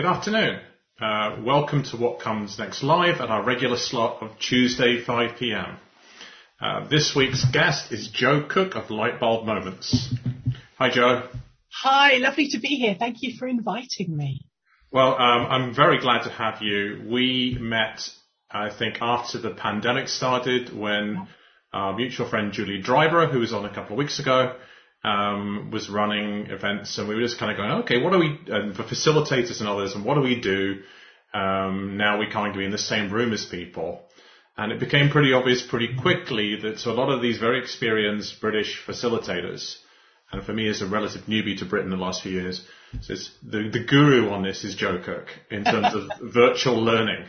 Good afternoon. Uh, welcome to What Comes Next Live at our regular slot of Tuesday 5 p.m. Uh, this week's guest is Jo Cook of Lightbulb Moments. Hi, Jo. Hi, lovely to be here. Thank you for inviting me. Well, um, I'm very glad to have you. We met, I think, after the pandemic started when our mutual friend Julie Driver, who was on a couple of weeks ago, um, was running events, and we were just kind of going, okay, what do we, and for facilitators and others, and what do we do um, now we can't be in the same room as people? And it became pretty obvious pretty quickly that so a lot of these very experienced British facilitators, and for me as a relative newbie to Britain in the last few years, says the, the guru on this is Jo Cook in terms of virtual learning.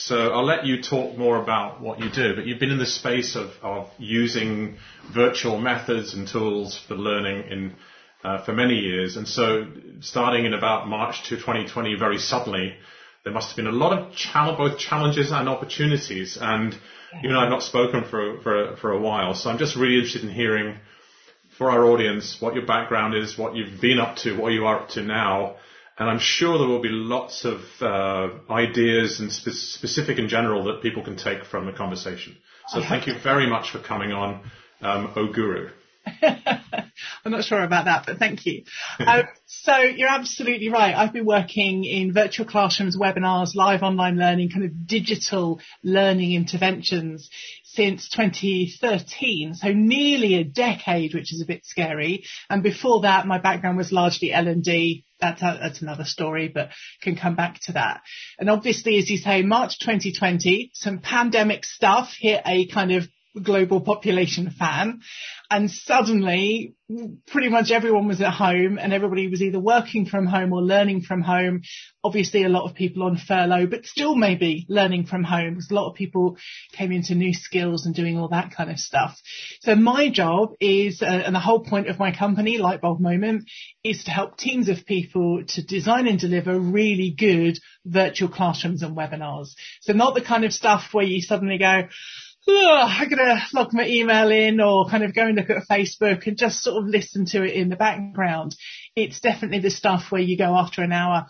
So I'll let you talk more about what you do, but you've been in the space of, of using virtual methods and tools for learning in, uh, for many years. And so starting in about March to 2020, very suddenly, there must have been a lot of both challenges and opportunities. And you even I've not spoken for, for, for a while. So I'm just really interested in hearing for our audience what your background is, what you've been up to, what you are up to now, and I'm sure there will be lots of uh, ideas and spe- specific in general that people can take from the conversation. So thank you very much for coming on, um, Oguru. I'm not sure about that, but thank you. um, so you're absolutely right. I've been working in virtual classrooms, webinars, live online learning, kind of digital learning interventions since 2013. So nearly a decade, which is a bit scary. And before that, my background was largely L&D. That's, a, that's another story, but can come back to that. And obviously, as you say, March 2020, some pandemic stuff hit a kind of global population fan. And suddenly pretty much everyone was at home and everybody was either working from home or learning from home. Obviously a lot of people on furlough, but still maybe learning from home because a lot of people came into new skills and doing all that kind of stuff. So my job is, uh, and the whole point of my company, Lightbulb Moment, is to help teams of people to design and deliver really good virtual classrooms and webinars. So not the kind of stuff where you suddenly go, I'm going to log my email in or kind of go and look at Facebook and just sort of listen to it in the background. It's definitely the stuff where you go after an hour,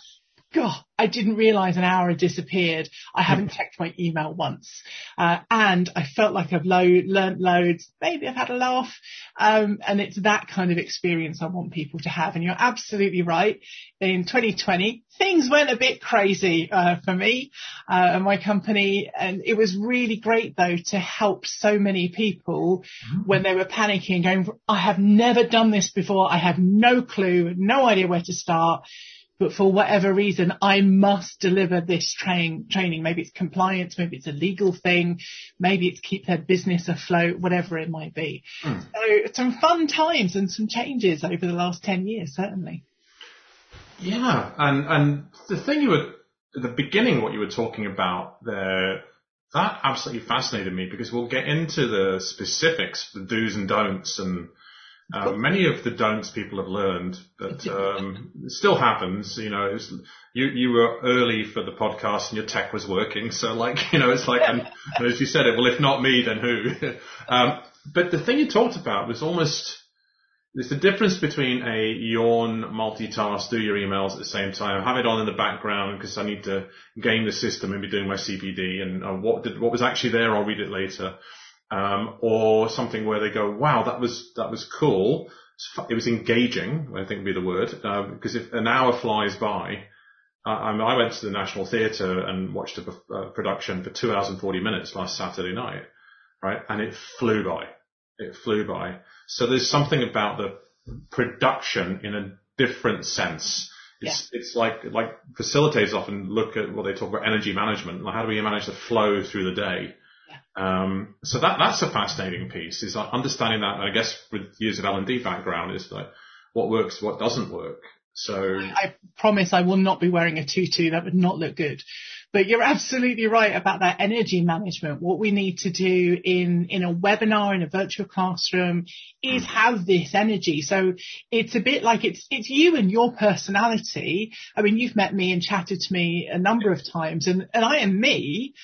God, I didn't realize an hour had disappeared. I haven't checked my email once. Uh, and I felt like I've lo- learnt loads. Maybe I've had a laugh. Um, and it's that kind of experience I want people to have. And you're absolutely right. In 2020, things went a bit crazy, uh, for me, uh, and my company. And it was really great though to help so many people when they were panicking going, I have never done this before. I have no clue, no idea where to start but for whatever reason, I must deliver this train, training. Maybe it's compliance, maybe it's a legal thing, maybe it's keep their business afloat, whatever it might be. Mm. So some fun times and some changes over the last 10 years, certainly. Yeah. And, and the thing you were, at the beginning, what you were talking about there, that absolutely fascinated me because we'll get into the specifics, the do's and don'ts and, uh, many of the don'ts people have learned, but um, it still happens. You know, was, you you were early for the podcast and your tech was working, so like you know, it's like, and, and as you said it, well, if not me, then who? um, but the thing you talked about was almost there's the difference between a yawn, multitask, do your emails at the same time, have it on in the background because I need to game the system and be doing my CPD and uh, what did what was actually there, I'll read it later um, or something where they go, wow, that was that was cool. It was engaging, I think would be the word, um, because if an hour flies by, uh, I went to the National Theatre and watched a uh, production for two hours and 40 minutes last Saturday night, right? And it flew by. It flew by. So there's something about the production in a different sense. It's, yeah. it's like, like facilitators often look at what they talk about energy management. Like how do we manage the flow through the day? Um, so that that's a fascinating piece is understanding that. I guess with years of L and D background is like what works, what doesn't work. So I, I promise I will not be wearing a tutu. That would not look good. But you're absolutely right about that energy management. What we need to do in, in a webinar, in a virtual classroom is hmm. have this energy. So it's a bit like it's, it's you and your personality. I mean, you've met me and chatted to me a number of times and, and I am me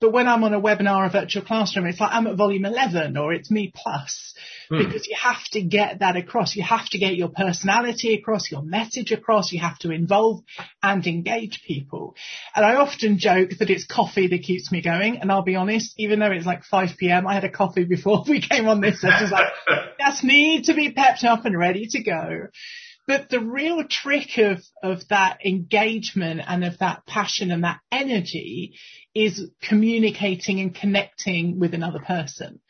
But when I'm on a webinar or a virtual classroom, it's like I'm at volume 11 or it's me plus hmm. because you have to get that across. You have to get your personality across, your message across. You have to involve and engage people. And I often joke that it's coffee that keeps me going. And I'll be honest, even though it's like 5 p.m., I had a coffee before we came on this. I was like, just need to be pepped up and ready to go. But the real trick of, of that engagement and of that passion and that energy is communicating and connecting with another person.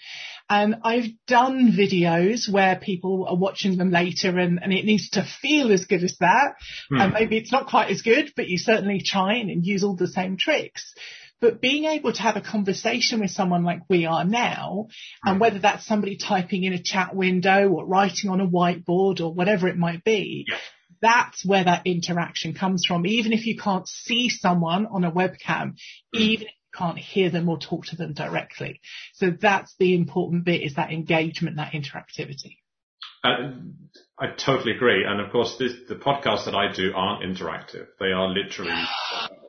And I've done videos where people are watching them later and, and it needs to feel as good as that. Mm. And maybe it's not quite as good, but you certainly try and use all the same tricks. But being able to have a conversation with someone like we are now, and whether that's somebody typing in a chat window or writing on a whiteboard or whatever it might be, that's where that interaction comes from. Even if you can't see someone on a webcam, mm. even if you can't hear them or talk to them directly. So that's the important bit is that engagement, that interactivity. Uh, I totally agree. And of course, this, the podcasts that I do aren't interactive. They are literally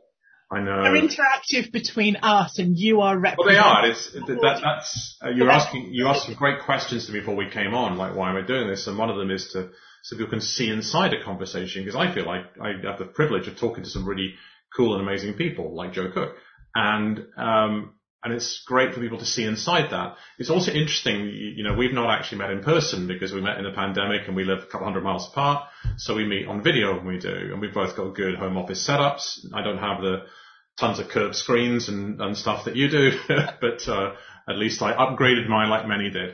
I know. They're interactive between us and you are Well, they are. It's, that, that's, uh, you're asking, you asked some great questions to me before we came on, like why am I doing this? And one of them is to, so people can see inside a conversation, because I feel like I have the privilege of talking to some really cool and amazing people, like Jo Cook. And, um, and it's great for people to see inside that. It's also interesting, you know, we've not actually met in person because we met in the pandemic and we live a couple hundred miles apart. So we meet on video when we do, and we've both got good home office setups. I don't have the tons of curved screens and, and stuff that you do, but uh, at least I upgraded mine like many did.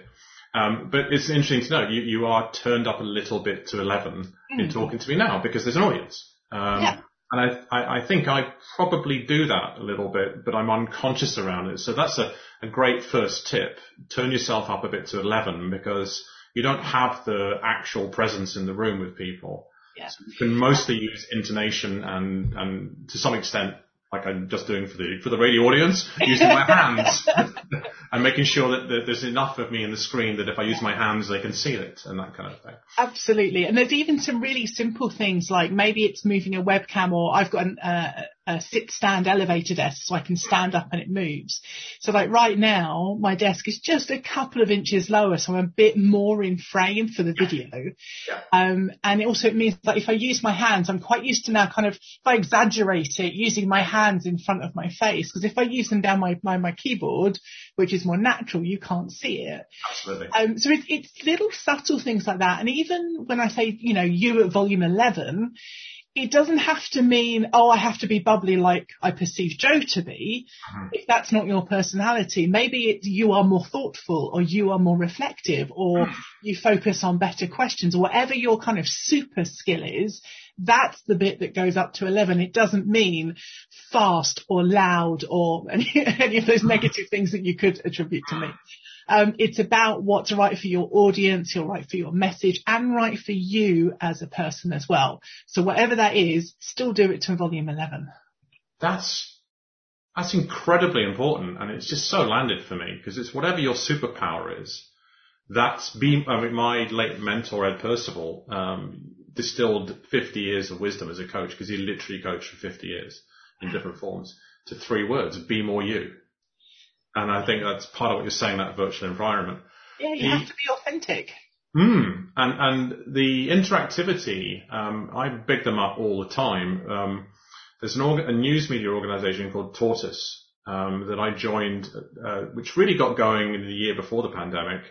Um, but it's interesting to know you, you are turned up a little bit to 11 mm. in talking to me now because there's an audience. Um, yeah. And I, I, I, think I probably do that a little bit, but I'm unconscious around it. So that's a, a great first tip. Turn yourself up a bit to 11 because you don't have the actual presence in the room with people. Yeah. So you can mostly use intonation and, and to some extent like I'm just doing for the for the radio audience, using my hands and making sure that, there's enough of me in the screen that if I use my hands, they can see it and that kind of thing. Absolutely, and there's even some really simple things like maybe it's moving a webcam, or I've got an, uh, a sit stand elevator desk so I can stand up and it moves. So like right now, my desk is just a couple of inches lower, so I'm a bit more in frame for the video. Yeah. Um, and it also it means that if I use my hands, I'm quite used to now kind of, if I exaggerate it, using my hands in front of my face, because if I use them down my, my, my keyboard, which is more natural, you can't see it. Absolutely. Um, so it, it's little subtle things like that. And even when I say, you know, you at volume 11, it doesn't have to mean, oh, I have to be bubbly like I perceive Jo to be. Mm-hmm. If that's not your personality, maybe it, you are more thoughtful or you are more reflective or mm. you focus on better questions or whatever your kind of super skill is. That's the bit that goes up to 11. It doesn't mean fast or loud or any, any of those negative things that you could attribute to me. Um, it's about what's right for your audience, you're right for your message and right for you as a person as well. So whatever that is, still do it to volume 11. That's, that's incredibly important. And it's just so landed for me because it's whatever your superpower is. That's been, I mean, my late mentor, Ed Percival, um, distilled 50 years of wisdom as a coach because he literally coached for 50 years in different forms to three words, be more you. And I think that's part of what you're saying, that virtual environment. Yeah, you the, have to be authentic. Hmm. And, and the interactivity, um, I big them up all the time. Um, there's an a news media organization called Tortoise, um, that I joined, uh, which really got going in the year before the pandemic.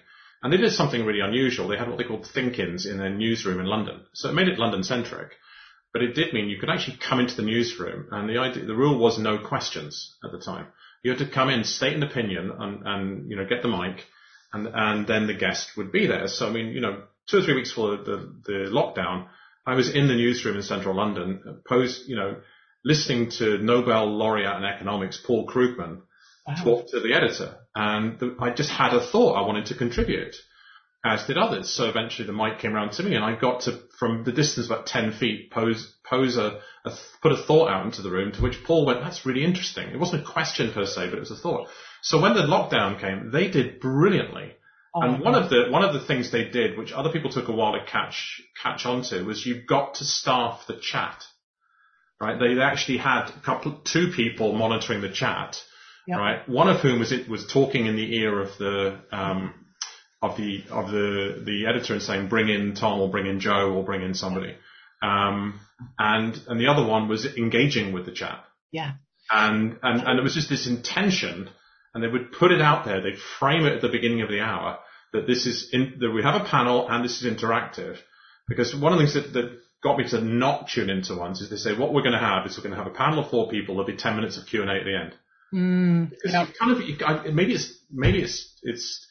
And they did something really unusual. They had what they called think-ins in their newsroom in London. So it made it London centric. But it did mean you could actually come into the newsroom and the idea, the rule was no questions at the time. You had to come in, state an opinion, and, and you know get the mic, and and then the guest would be there. So I mean, you know, two or three weeks before the, the, lockdown, I was in the newsroom in central London, posed, you know, listening to Nobel laureate in economics Paul Krugman wow. talk to the editor, and the, I just had a thought I wanted to contribute as did others. So eventually the mic came around to me and I got to, from the distance about 10 feet, pose, pose a, a, put a thought out into the room to which Paul went, that's really interesting. It wasn't a question per se, but it was a thought. So when the lockdown came, they did brilliantly. Oh, and one of the, one of the things they did, which other people took a while to catch, catch onto was you've got to staff the chat. Right? They actually had a couple, two people monitoring the chat Yep. right? One of whom was it was talking in the ear of the um, of the of the the editor and saying, "Bring in Tom or bring in Joe or bring in somebody," um, and and the other one was engaging with the chap, Yeah. and and and it was just this intention, and they would put it out there, they'd frame it at the beginning of the hour that this is in, that we have a panel and this is interactive, because one of the things that, that got me to not tune into ones is they say what we're going to have is we're going to have a panel of four people, there'll be ten minutes of Q and A at the end. Mm, yeah. kind of, maybe it's, maybe it's, it's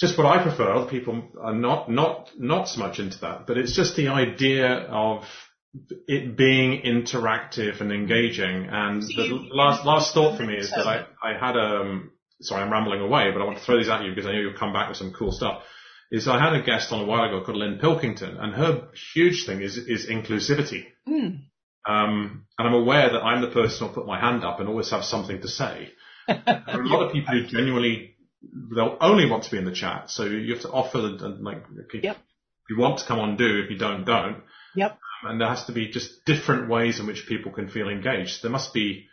just what I prefer. Other people are not, not, not so much into that, but it's just the idea of it being interactive and engaging. And the last, last thought for me is that I, I had, um, sorry, I'm rambling away, but I want to throw these at you because I know you'll come back with some cool stuff. Is I had a guest on a while ago called Lynn Pilkington and her huge thing is, is inclusivity. Mm. Um, and I'm aware that I'm the person who'll put my hand up and always have something to say. There are a lot of people who genuinely, they'll only want to be in the chat. So you have to offer the, the- like, if Yep. you want to come on, do. If you don't, don't. Yep. And there has to be just different ways in which people can feel engaged. There must be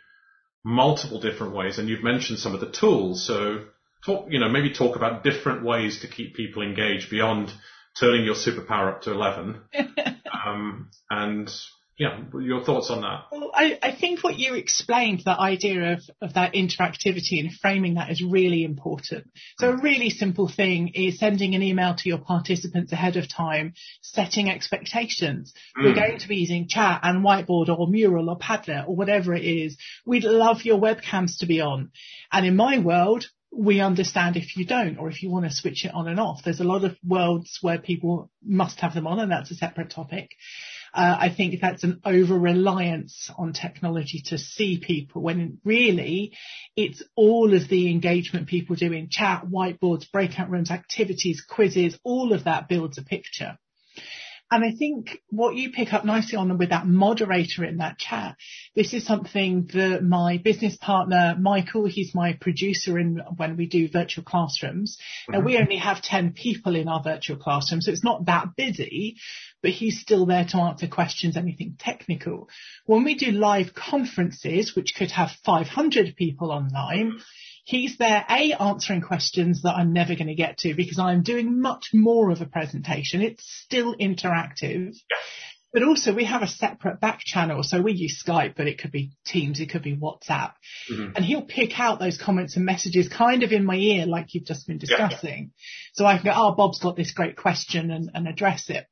multiple different ways. And you've mentioned some of the tools. So talk, you know, maybe talk about different ways to keep people engaged beyond turning your superpower up to 11. um, and yeah, your thoughts on that? Well, I, I think what you explained, that idea of, of that interactivity and framing that is really important. So a really simple thing is sending an email to your participants ahead of time, setting expectations. We're Mm. going to be using chat and whiteboard or mural or Padlet or whatever it is. We'd love your webcams to be on. And in my world, we understand if you don't or if you want to switch it on and off. There's a lot of worlds where people must have them on and that's a separate topic. Uh, I think that's an over reliance on technology to see people when really it's all of the engagement people do in chat, whiteboards, breakout rooms, activities, quizzes, all of that builds a picture. And I think what you pick up nicely on with that moderator in that chat, this is something that my business partner, Michael, he's my producer in when we do virtual classrooms. Now we only have 10 people in our virtual classroom, so it's not that busy, but he's still there to answer questions, anything technical. When we do live conferences, which could have 500 people online, he's there, A, answering questions that I'm never going to get to because I'm doing much more of a presentation. It's still interactive. But also we have a separate back channel. So we use Skype, but it could be Teams, it could be WhatsApp. Mhm. And he'll pick out those comments and messages kind of in my ear, like you've just been Yeah, yeah. discussing. So I can go, oh, Bob's got this great question and, and address it.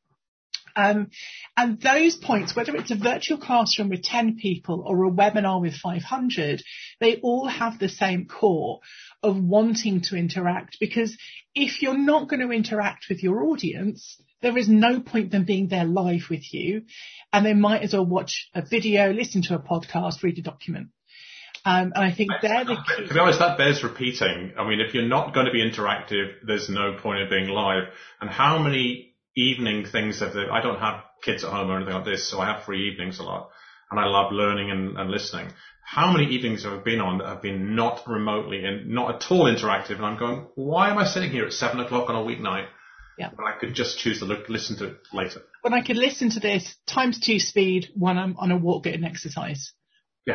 Um, and those points, whether it's a virtual classroom with 10 people or a webinar with 500, they all have the same core of wanting to interact because if you're not going to interact with your audience, there is no point them being there live with you and they might as well watch a video, listen to a podcast, read a document. Um, and I think they're the key. To be honest, that bears repeating. I mean, if you're not going to be interactive, there's no point in being live. And how many evening things there? I don't have kids at home or anything like this, so I have free evenings a lot. And I love learning and, and listening. How many evenings have I been on that have been not remotely and not at all interactive? And I'm going, why am I sitting here at seven o'clock on a weeknight? Yeah. When I could just choose to look, listen to it later. when I could listen to this times two speed when I'm on a walk getting exercise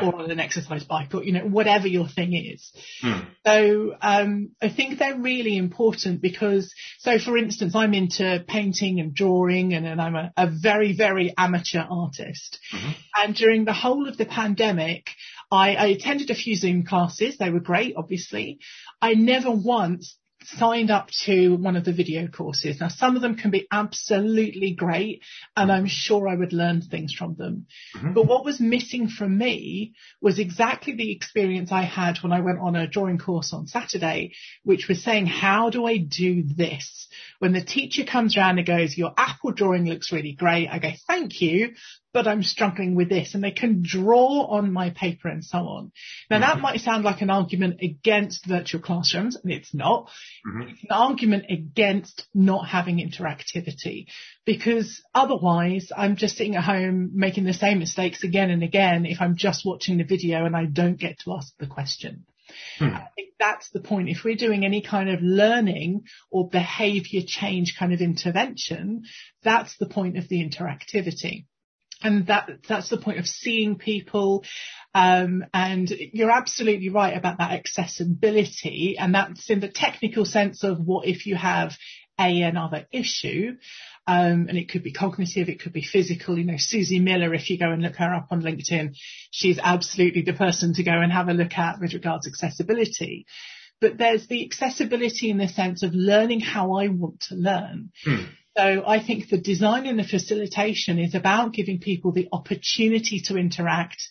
Yeah. or on an exercise bike or, you know, whatever your thing is. Hmm. So, um, I think they're really important because, so for instance, I'm into painting and drawing and, and I'm a, a very, very amateur artist. Mhm. And during the whole of the pandemic, I, I attended a few Zoom classes. They were great, obviously. I never once signed up to one of the video courses. Now, some of them can be absolutely great and I'm sure I would learn things from them. Mhm. But what was missing from me was exactly the experience I had when I went on a drawing course on Saturday, which was saying, how do I do this? When the teacher comes around and goes, your apple drawing looks really great. I go, thank you, but I'm struggling with this and they can draw on my paper and so on. Now that Mhm. might sound like an argument against virtual classrooms and it's not. Mhm. It's an argument against not having interactivity because otherwise I'm just sitting at home making the same mistakes again and again if I'm just watching the video and I don't get to ask the question. Hmm. I think that's the point. If we're doing any kind of learning or behavior change kind of intervention, that's the point of the interactivity. And that that's the point of seeing people. Um, and you're absolutely right about that accessibility, and that's in the technical sense of what if you have a another issue. Um, and it could be cognitive, it could be physical. You know, Susi Miller, if you go and look her up on LinkedIn, she's absolutely the person to go and have a look at with regards to accessibility. But there's the accessibility in the sense of learning how I want to learn. Hmm. So I think the design and the facilitation is about giving people the opportunity to interact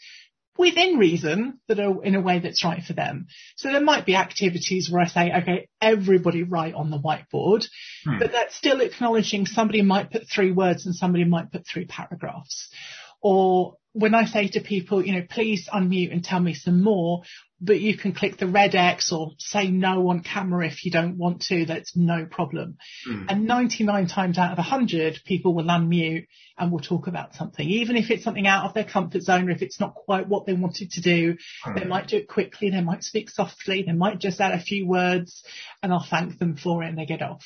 within reason that are in a way that's right for them. So there might be activities where I say, okay, everybody write on the whiteboard, hmm. but that's still acknowledging somebody might put three words and somebody might put three paragraphs. Or when I say to people, you know, please unmute and tell me some more, but you can click the red X or say no on camera if you don't want to, that's no problem. Mm. And 99 times out of 100, people will unmute and will talk about something, even if it's something out of their comfort zone or if it's not quite what they wanted to do. Mm. They might do it quickly, they might speak softly, they might just add a few words and I'll thank them for it and they get off.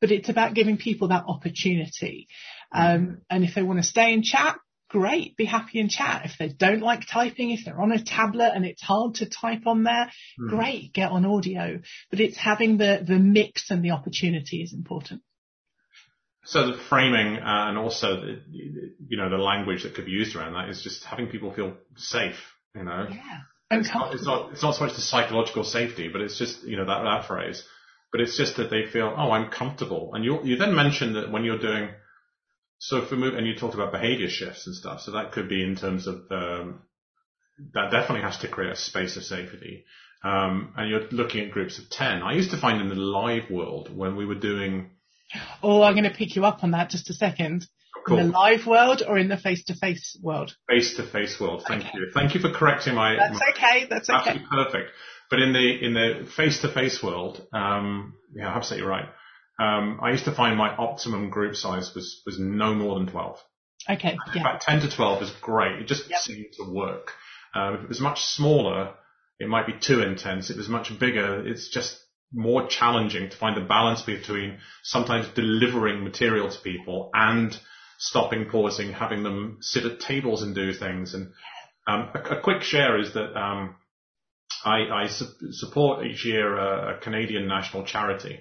But it's about giving people that opportunity. Um, and if they want to stay and chat, great, be happy and chat. If they don't like typing, if they're on a tablet and it's hard to type on there, mm. great, get on audio. But it's having the, the mix and the opportunity is important. So the framing uh, and also the, you know the language that could be used around that is just having people feel safe. You know, yeah, it's not, it's not it's not so much the psychological safety, but it's just you know that that phrase. But it's just that they feel, oh, I'm comfortable. And you you then mentioned that when you're doing so if we move, and you talked about behavior shifts and stuff, so that could be in terms of um, that definitely has to create a space of safety. Um, and you're looking at groups of ten. I used to find in the live world when we were doing. Oh, I'm going to pick you up on that just a second. Cool. In the live world or in the face-to-face world? Face-to-face world. Thank okay. you. Thank you for correcting my. That's my, okay. That's okay. Perfect. But in the in the face-to-face world, um, yeah, absolutely right. Um, I used to find my optimum group size was, was no more than 12. Okay. Yeah. About 10 to 12 is great. It just yep. seemed to work. Um, if it was much smaller, it might be too intense. If it was much bigger, it's just more challenging to find the balance between sometimes delivering material to people and stopping, pausing, having them sit at tables and do things. And um, a, a, quick share is that um, I, I su- support each year a, a Canadian national charity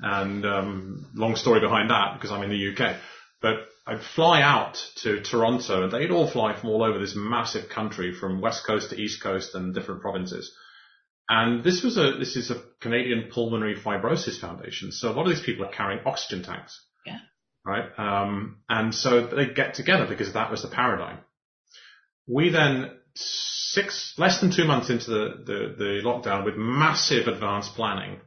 and um, long story behind that because I'm in the UK. But I'd fly out to Toronto and they'd all fly from all over this massive country from west coast to east coast and different provinces. And this was a, this is a Canadian Pulmonary Fibrosis Foundation. So a lot of these people are carrying oxygen tanks. Yeah. Right. Um, and so they get together because that was the paradigm. We then six, less than two months into the, the, the lockdown with massive advanced planning,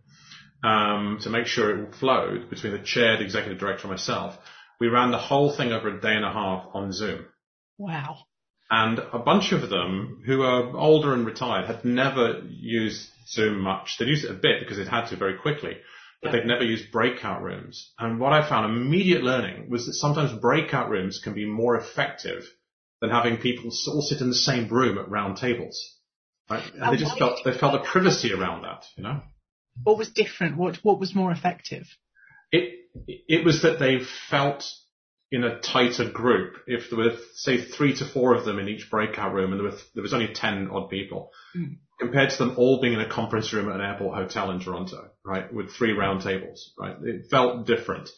um, to make sure it flowed between the chair, the executive director, and myself. We ran the whole thing over a day and a half on Zoom. Wow. And a bunch of them who are older and retired had never used Zoom much. They'd used it a bit because they'd had to very quickly, but yeah. they'd never used breakout rooms. And what I found immediate learning was that sometimes breakout rooms can be more effective than having people all sit in the same room at round tables. Right? And they just felt, they felt the privacy around that, you know? What was different? What what was more effective? It it was that they felt in a tighter group. If there were say three to four of them in each breakout room, and there, were, there was only ten odd people, mm. compared to them all being in a conference room at an airport hotel in Toronto, right, with three round tables, right, it felt different.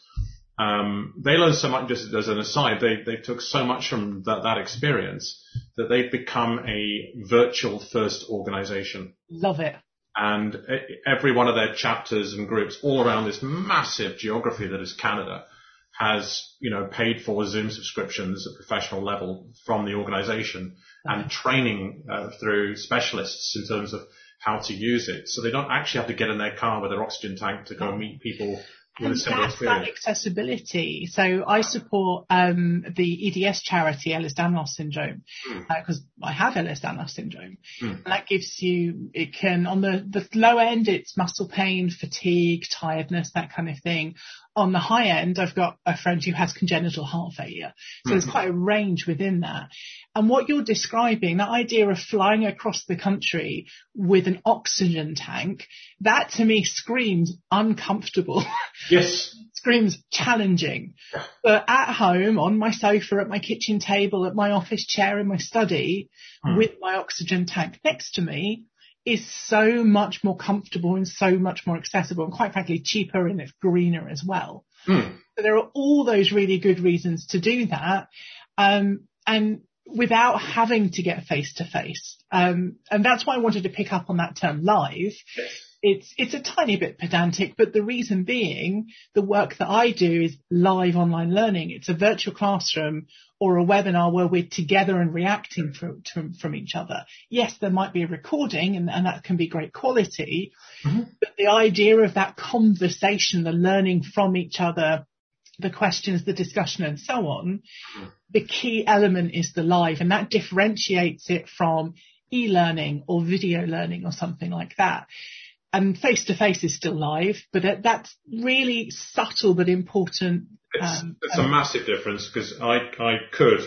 Um, they learned so much. Just as an aside, they they took so much from that that experience that they've become a virtual first organization. Love it and every one of their chapters and groups all around this massive geography that is Canada has, you know, paid for Zoom subscriptions at professional level from the organization and training uh, through specialists in terms of how to use it. So they don't actually have to get in their car with their oxygen tank to go meet people and that's that accessibility. So I support um, the EDS charity Ehlers-Danlos syndrome because mm. uh, I have Ehlers-Danlos syndrome. Mm. And that gives you, it can on the the low end, it's muscle pain, fatigue, tiredness, that kind of thing. On the high end, I've got a friend who has congenital heart failure. So mm-hmm. there's quite a range within that. And what you're describing, that idea of flying across the country with an oxygen tank, that to me screams uncomfortable. Yes. screams challenging. But at home, on my sofa, at my kitchen table, at my office chair in my study, hmm. with my oxygen tank next to me, is so much more comfortable and so much more accessible and quite frankly cheaper and it's greener as well. Mm. So there are all those really good reasons to do that. Um, and without having to get face to face. and that's why I wanted to pick up on that term live. It's, it's a tiny bit pedantic, but the reason being the work that I do is live online learning. It's a virtual classroom or a webinar where we're together and reacting from, from, from each other. Yes, there might be a recording and, and that can be great quality, mm-hmm. but the idea of that conversation, the learning from each other, the questions, the discussion and so on, mm-hmm. the key element is the live and that differentiates it from e-learning or video learning or something like that and face to face is still live, but that's really subtle but important. It's, um, it's a massive difference because I, I could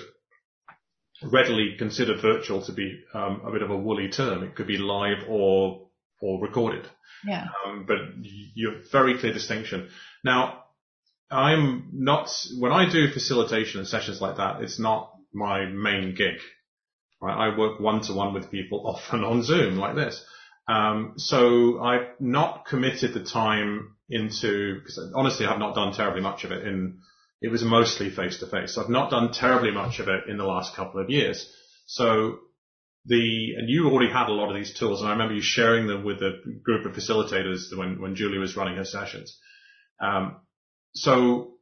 readily consider virtual to be um, a bit of a woolly term. It could be live or or recorded. Yeah. Um, but you're very clear distinction. Now, I'm not when I do facilitation and sessions like that. It's not my main gig. Right? I work one to one with people often on Zoom like this. Um, so I've not committed the time into, because honestly I've not done terribly much of it in, it was mostly face to face. I've not done terribly much of it in the last couple of years. So the, and you already had a lot of these tools and I remember you sharing them with a group of facilitators when, when Julie was running her sessions. Um, so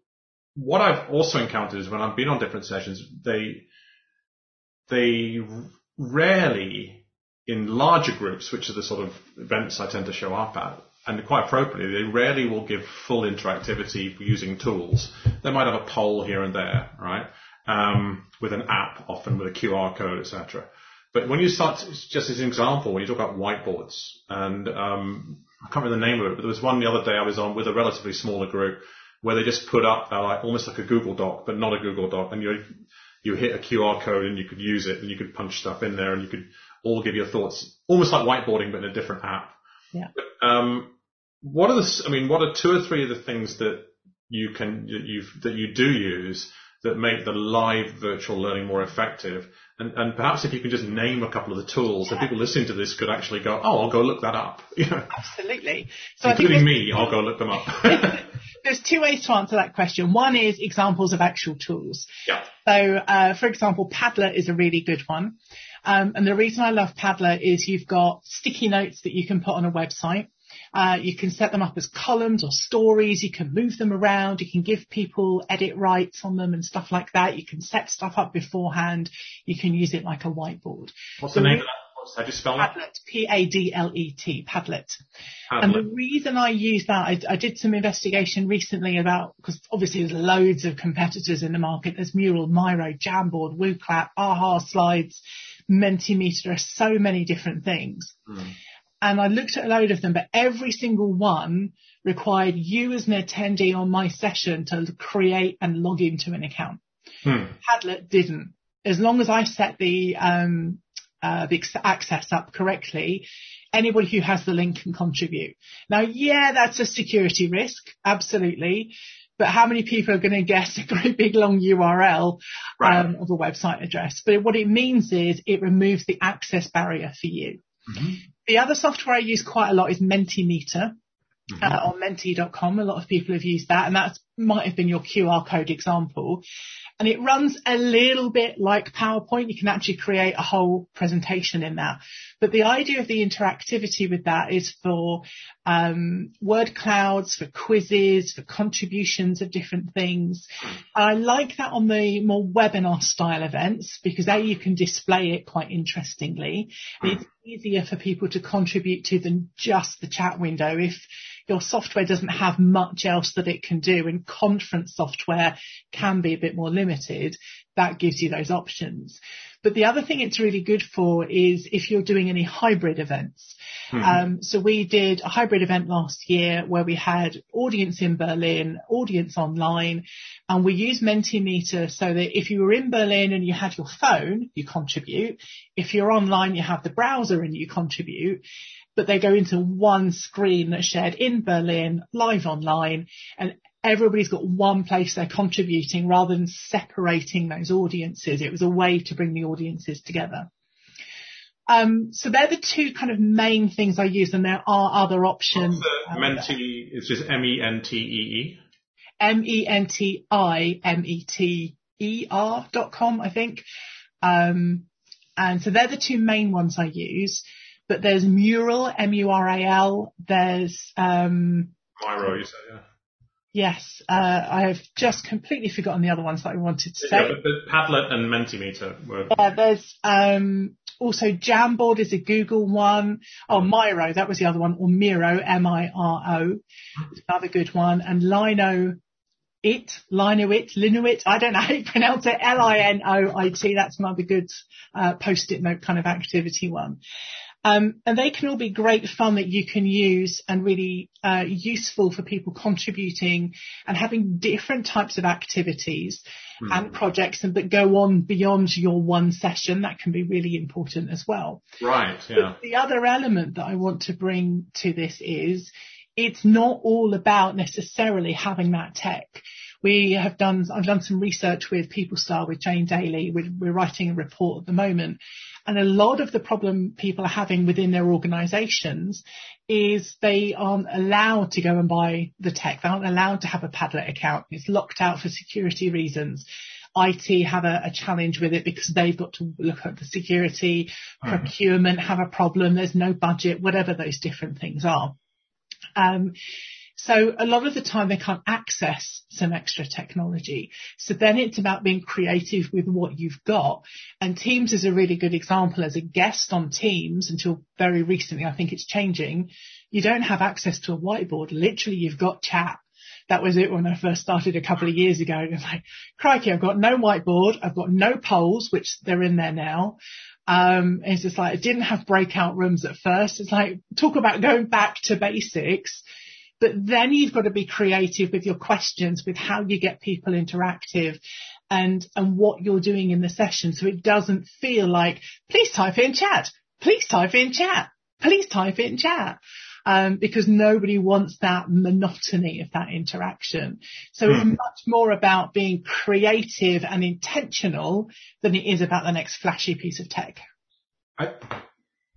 what I've also encountered is when I've been on different sessions, they, they rarely in larger groups, which are the sort of events I tend to show up at, and quite appropriately, they rarely will give full interactivity using tools. They might have a poll here and there, right? Um, with an app, often with a QR code, etc. But when you start, to, just as an example, when you talk about whiteboards, and um, I can't remember the name of it, but there was one the other day I was on with a relatively smaller group where they just put up uh, like almost like a Google Doc, but not a Google Doc, and you you hit a QR code and you could use it and you could punch stuff in there and you could all give your thoughts, almost like whiteboarding, but in a different app. Yeah. But, um, what are the, I mean, what are two or three of the things that you can, that you that you do use that make the live virtual learning more effective? And, and perhaps if you can just name a couple of the tools, yeah. people listening to this could actually go, oh, I'll go look that up. You know? Absolutely. So Including me, I'll go look them up. there's two ways to answer that question. One is examples of actual tools. Yeah. So, uh, for example, Padlet is a really good one. Um, and the reason I love Padlet is you've got sticky notes that you can put on a website. Uh, you can set them up as columns or stories. You can move them around. You can give people edit rights on them and stuff like that. You can set stuff up beforehand. You can use it like a whiteboard. What's so the name of that? How do you spell Padlet, that? P-A-D-L-E-T, Padlet. Padlet. And the reason I use that, I, I did some investigation recently about, because obviously there's loads of competitors in the market. There's Mural, Miro, Jamboard, WooClap, AHA Slides, Mentimeter, there are so many different things. Mm. And I looked at a load of them, but every single one required you as an attendee on my session to create and log into an account. Hmm. Padlet didn't. As long as I set the, um, uh, the access up correctly, anybody who has the link can contribute. Now, yeah, that's a security risk, absolutely but how many people are going to guess a great big long URL right. um, of a website address? But what it means is it removes the access barrier for you. Mm-hmm. The other software I use quite a lot is Mentimeter. Mm-hmm. Uh, on menti.com. A lot of people have used that and that might have been your QR code example and it runs a little bit like PowerPoint. You can actually create a whole presentation in that. But the idea of the interactivity with that is for um, word clouds, for quizzes, for contributions of different things. I like that on the more webinar style events because A, you can display it quite interestingly. It's easier for people to contribute to than just the chat window. If your software doesn't have much else that it can do and conference software can be a bit more limited, that gives you those options. But the other thing it's really good for is if you're doing any hybrid events. Mm-hmm. Um, so we did a hybrid event last year where we had audience in Berlin, audience online, and we used Mentimeter so that if you were in Berlin and you had your phone, you contribute. If you're online, you have the browser and you contribute but they go into one screen that's shared in Berlin, live online, and everybody's got one place they're contributing rather than separating those audiences. It was a way to bring the audiences together. Um, so they're the two kind of main things I use, and there are other options. What's the Menti, it's just M-E-N-T-E-E? M-E-N-T-I-M-E-T-E-R dot com, I think. Um, and so they're the two main ones I use. But there's Mural, M-U-R-A-L. There's, um, Miro, you said, yeah. Yes, uh, I have just completely forgotten the other ones that I wanted to say. Yeah, but, but Padlet and Mentimeter were. Yeah, there's um, also Jamboard is a Google one. Oh, Miro, that was the other one, or Miro, M-I-R-O, another good one, and Lino. It, Linoit, Linuit, I don't know how you pronounce it, L-I-N-O-I-T, that's another good uh, post-it note kind of activity one. Um, and they can all be great fun that you can use and really uh, useful for people contributing and having different types of activities mm. and projects and that go on beyond your one session. That can be really important as well. Right. Yeah. But the other element that I want to bring to this is it's not all about necessarily having that tech. We have done, I've done some research with PeopleStar with Jane Daly. We're, we're writing a report at the moment. And a lot of the problem people are having within their organizations is they aren't allowed to go and buy the tech. They aren't allowed to have a Padlet account. It's locked out for security reasons. IT have a, a, challenge with it because they've got to look at the security, mm-hmm. procurement have a problem, there's no budget, whatever those different things are. Um, so a lot of the time they can't access some extra technology. So then it's about being creative with what you've got. And Teams is a really good example as a guest on Teams until very recently. I think it's changing. You don't have access to a whiteboard. Literally you've got chat. That was it when I first started a couple of years ago. It was like, crikey, I've got no whiteboard. I've got no polls, which they're in there now. Um, it's just like, I didn't have breakout rooms at first. It's like, talk about going back to basics but then you've got to be creative with your questions, with how you get people interactive and, and what you're doing in the session. So it doesn't feel like, please type in chat, please type in chat, please type in chat. Um, because nobody wants that monotony of that interaction. So it's hmm. much more about being creative and intentional than it is about the next flashy piece of tech. I,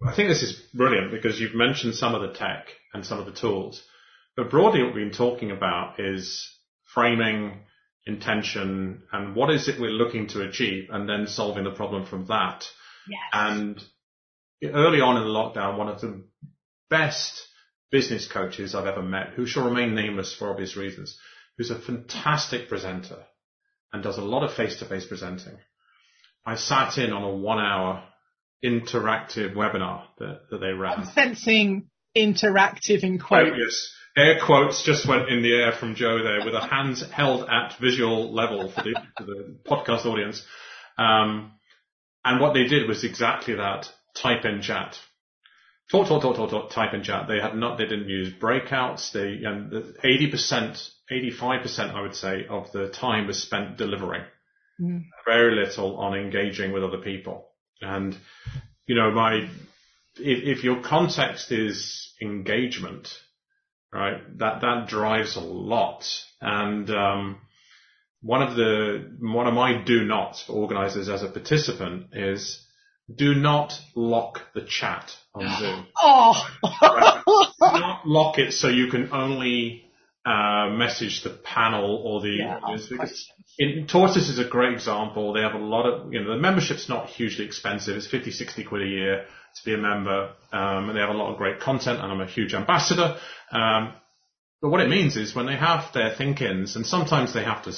I think this is brilliant because you've mentioned some of the tech and some of the tools. But broadly, what we've been talking about is framing, intention, and what is it we're looking to achieve, and then solving the problem from that. Yes. And early on in the lockdown, one of the best business coaches I've ever met, who shall remain nameless for obvious reasons, who's a fantastic presenter and does a lot of face-to-face presenting. I sat in on a one-hour interactive webinar that, that they ran. I'm sensing interactive in quotes. Oh, yes air quotes just went in the air from Jo there with a hands held at visual level for the, for the podcast audience. Um, and what they did was exactly that. Type in chat. Talk, talk, talk, talk, talk, type in chat. They had not, they didn't use breakouts. They, and 80%, 85% I would say of the time was spent delivering. Mm. Very little on engaging with other people. And, you know, my, if, if your context is engagement, right? That that drives a lot. And um, one of the one of my do nots for organizers as a participant is do not lock the chat on Zoom. Oh, right? not lock it so you can only uh, message the panel or the yeah, in, Tortoise is a great example. They have a lot of, you know, the membership's not hugely expensive. It's 50, 60 quid a year to be a member. Um, and they have a lot of great content and I'm a huge ambassador. Um, but what it means is when they have their think-ins, and sometimes they have to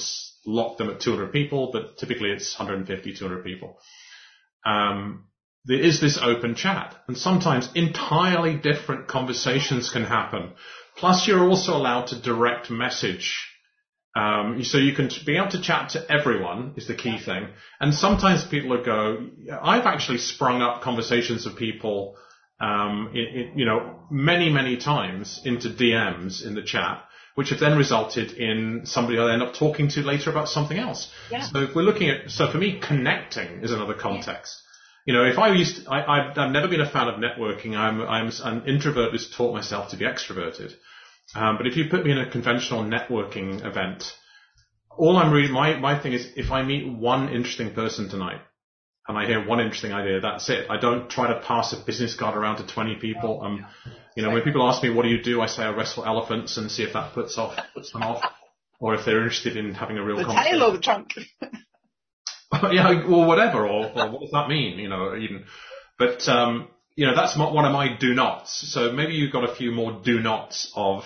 lock them at 200 people, but typically it's 150, 200 people. Um, there is this open chat, and sometimes entirely different conversations can happen. Plus, you're also allowed to direct message Um, so you can be able to chat to everyone is the key thing. And sometimes people will go, I've actually sprung up conversations with people, um, you know, many, many times into DMs in the chat, which have then resulted in somebody I end up talking to later about something else. Yeah. So if we're looking at, so for me, connecting is another context. You know, if I used, to, I, I've never been a fan of networking. I'm, I'm an introvert who's taught myself to be extroverted. Um, but if you put me in a conventional networking event, all I'm really, my, my thing is if I meet one interesting person tonight and I hear one interesting idea, that's it. I don't try to pass a business card around to 20 people. Um, you know, when people ask me, what do you do? I say I wrestle elephants and see if that puts off, puts them off. Or if they're interested in having a real The conversation. tail or the trunk? yeah, or whatever, or, or what does that mean? You know, even, but um, you know, that's one of my do nots. So maybe you've got a few more do nots of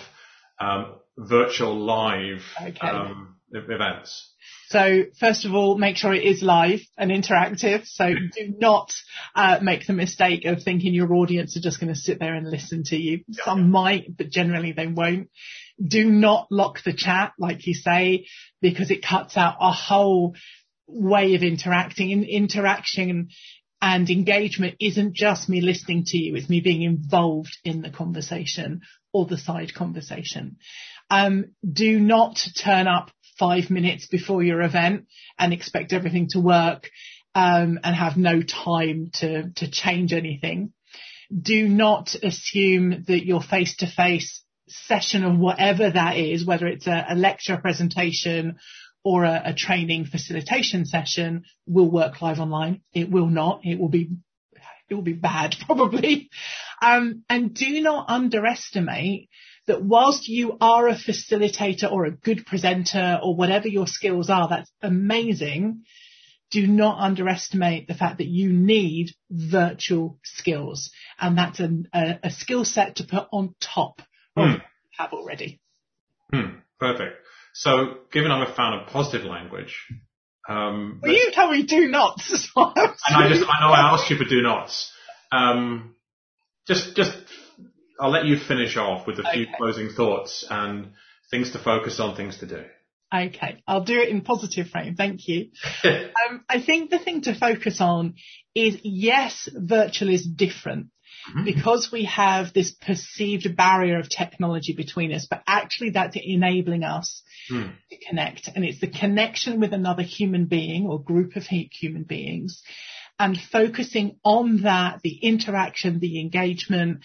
um, virtual live Okay. um, events. So first of all, make sure it is live and interactive. So do not uh, make the mistake of thinking your audience are just going to sit there and listen to you. Some might, but generally they won't. Do not lock the chat, like you say, because it cuts out a whole way of interacting. In interaction and engagement isn't just me listening to you; it's me being involved in the conversation or the side conversation. Um, do not turn up five minutes before your event and expect everything to work um, and have no time to to change anything. Do not assume that your face to face session of whatever that is, whether it's a, a lecture presentation or a, a training facilitation session, will work live online. It will not. It will be it will be bad probably. Um, and do not underestimate that whilst you are a facilitator or a good presenter or whatever your skills are, that's amazing. Do not underestimate the fact that you need virtual skills and that's a, a, a skill set to put on top of Hmm. what you have already. Hmm, perfect. So, given I'm a fan of positive language, um, Well, you tell me do not. so I'm and I just I know I asked you for do nots. Um, just just I'll let you finish off with a few Okay. closing thoughts and things to focus on, things to do. Okay, I'll do it in positive frame. Thank you. Um, I think the thing to focus on is yes, virtual is different because we have this perceived barrier of technology between us, but actually that's enabling us Hmm. to connect. And it's the connection with another human being or group of human beings and focusing on that, the interaction, the engagement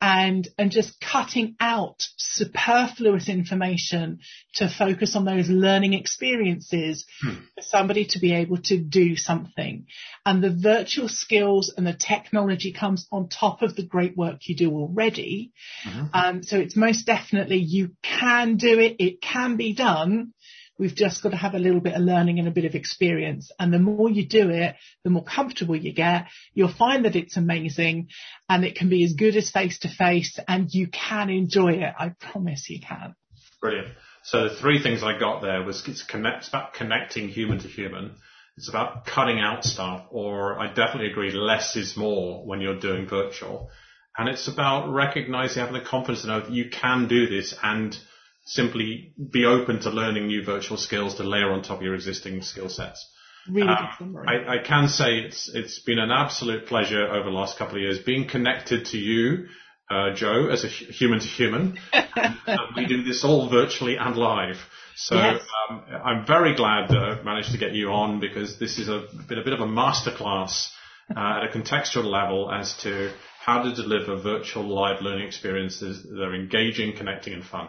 and, and just cutting out superfluous information to focus on those learning experiences for somebody to be able to do something. And the virtual skills and the technology comes on top of the great work you do already. Um, so it's most definitely you can do it. It can be done. We've just got to have a little bit of learning and a bit of experience. And the more you do it, the more comfortable you get. You'll find that it's amazing and it can be as good as face to face and you can enjoy it. I promise you can. Brilliant. So the three things I got there was it's connect, it's about connecting human to human. It's about cutting out stuff, or I definitely agree, less is more when you're doing virtual. And it's about recognizing, having the confidence to know that you can do this and simply be open to learning new virtual skills to layer on top of your existing skill sets. Really Um, good summary. I, I can say it's it's been an absolute pleasure over the last couple of years being connected to you, uh, Jo, as a human to human. we do this all virtually and live. So Yes. um, I'm very glad that I've managed to get you on because this is a been a bit of a masterclass uh, at a contextual level as to how to deliver virtual live learning experiences that are engaging, connecting, and fun.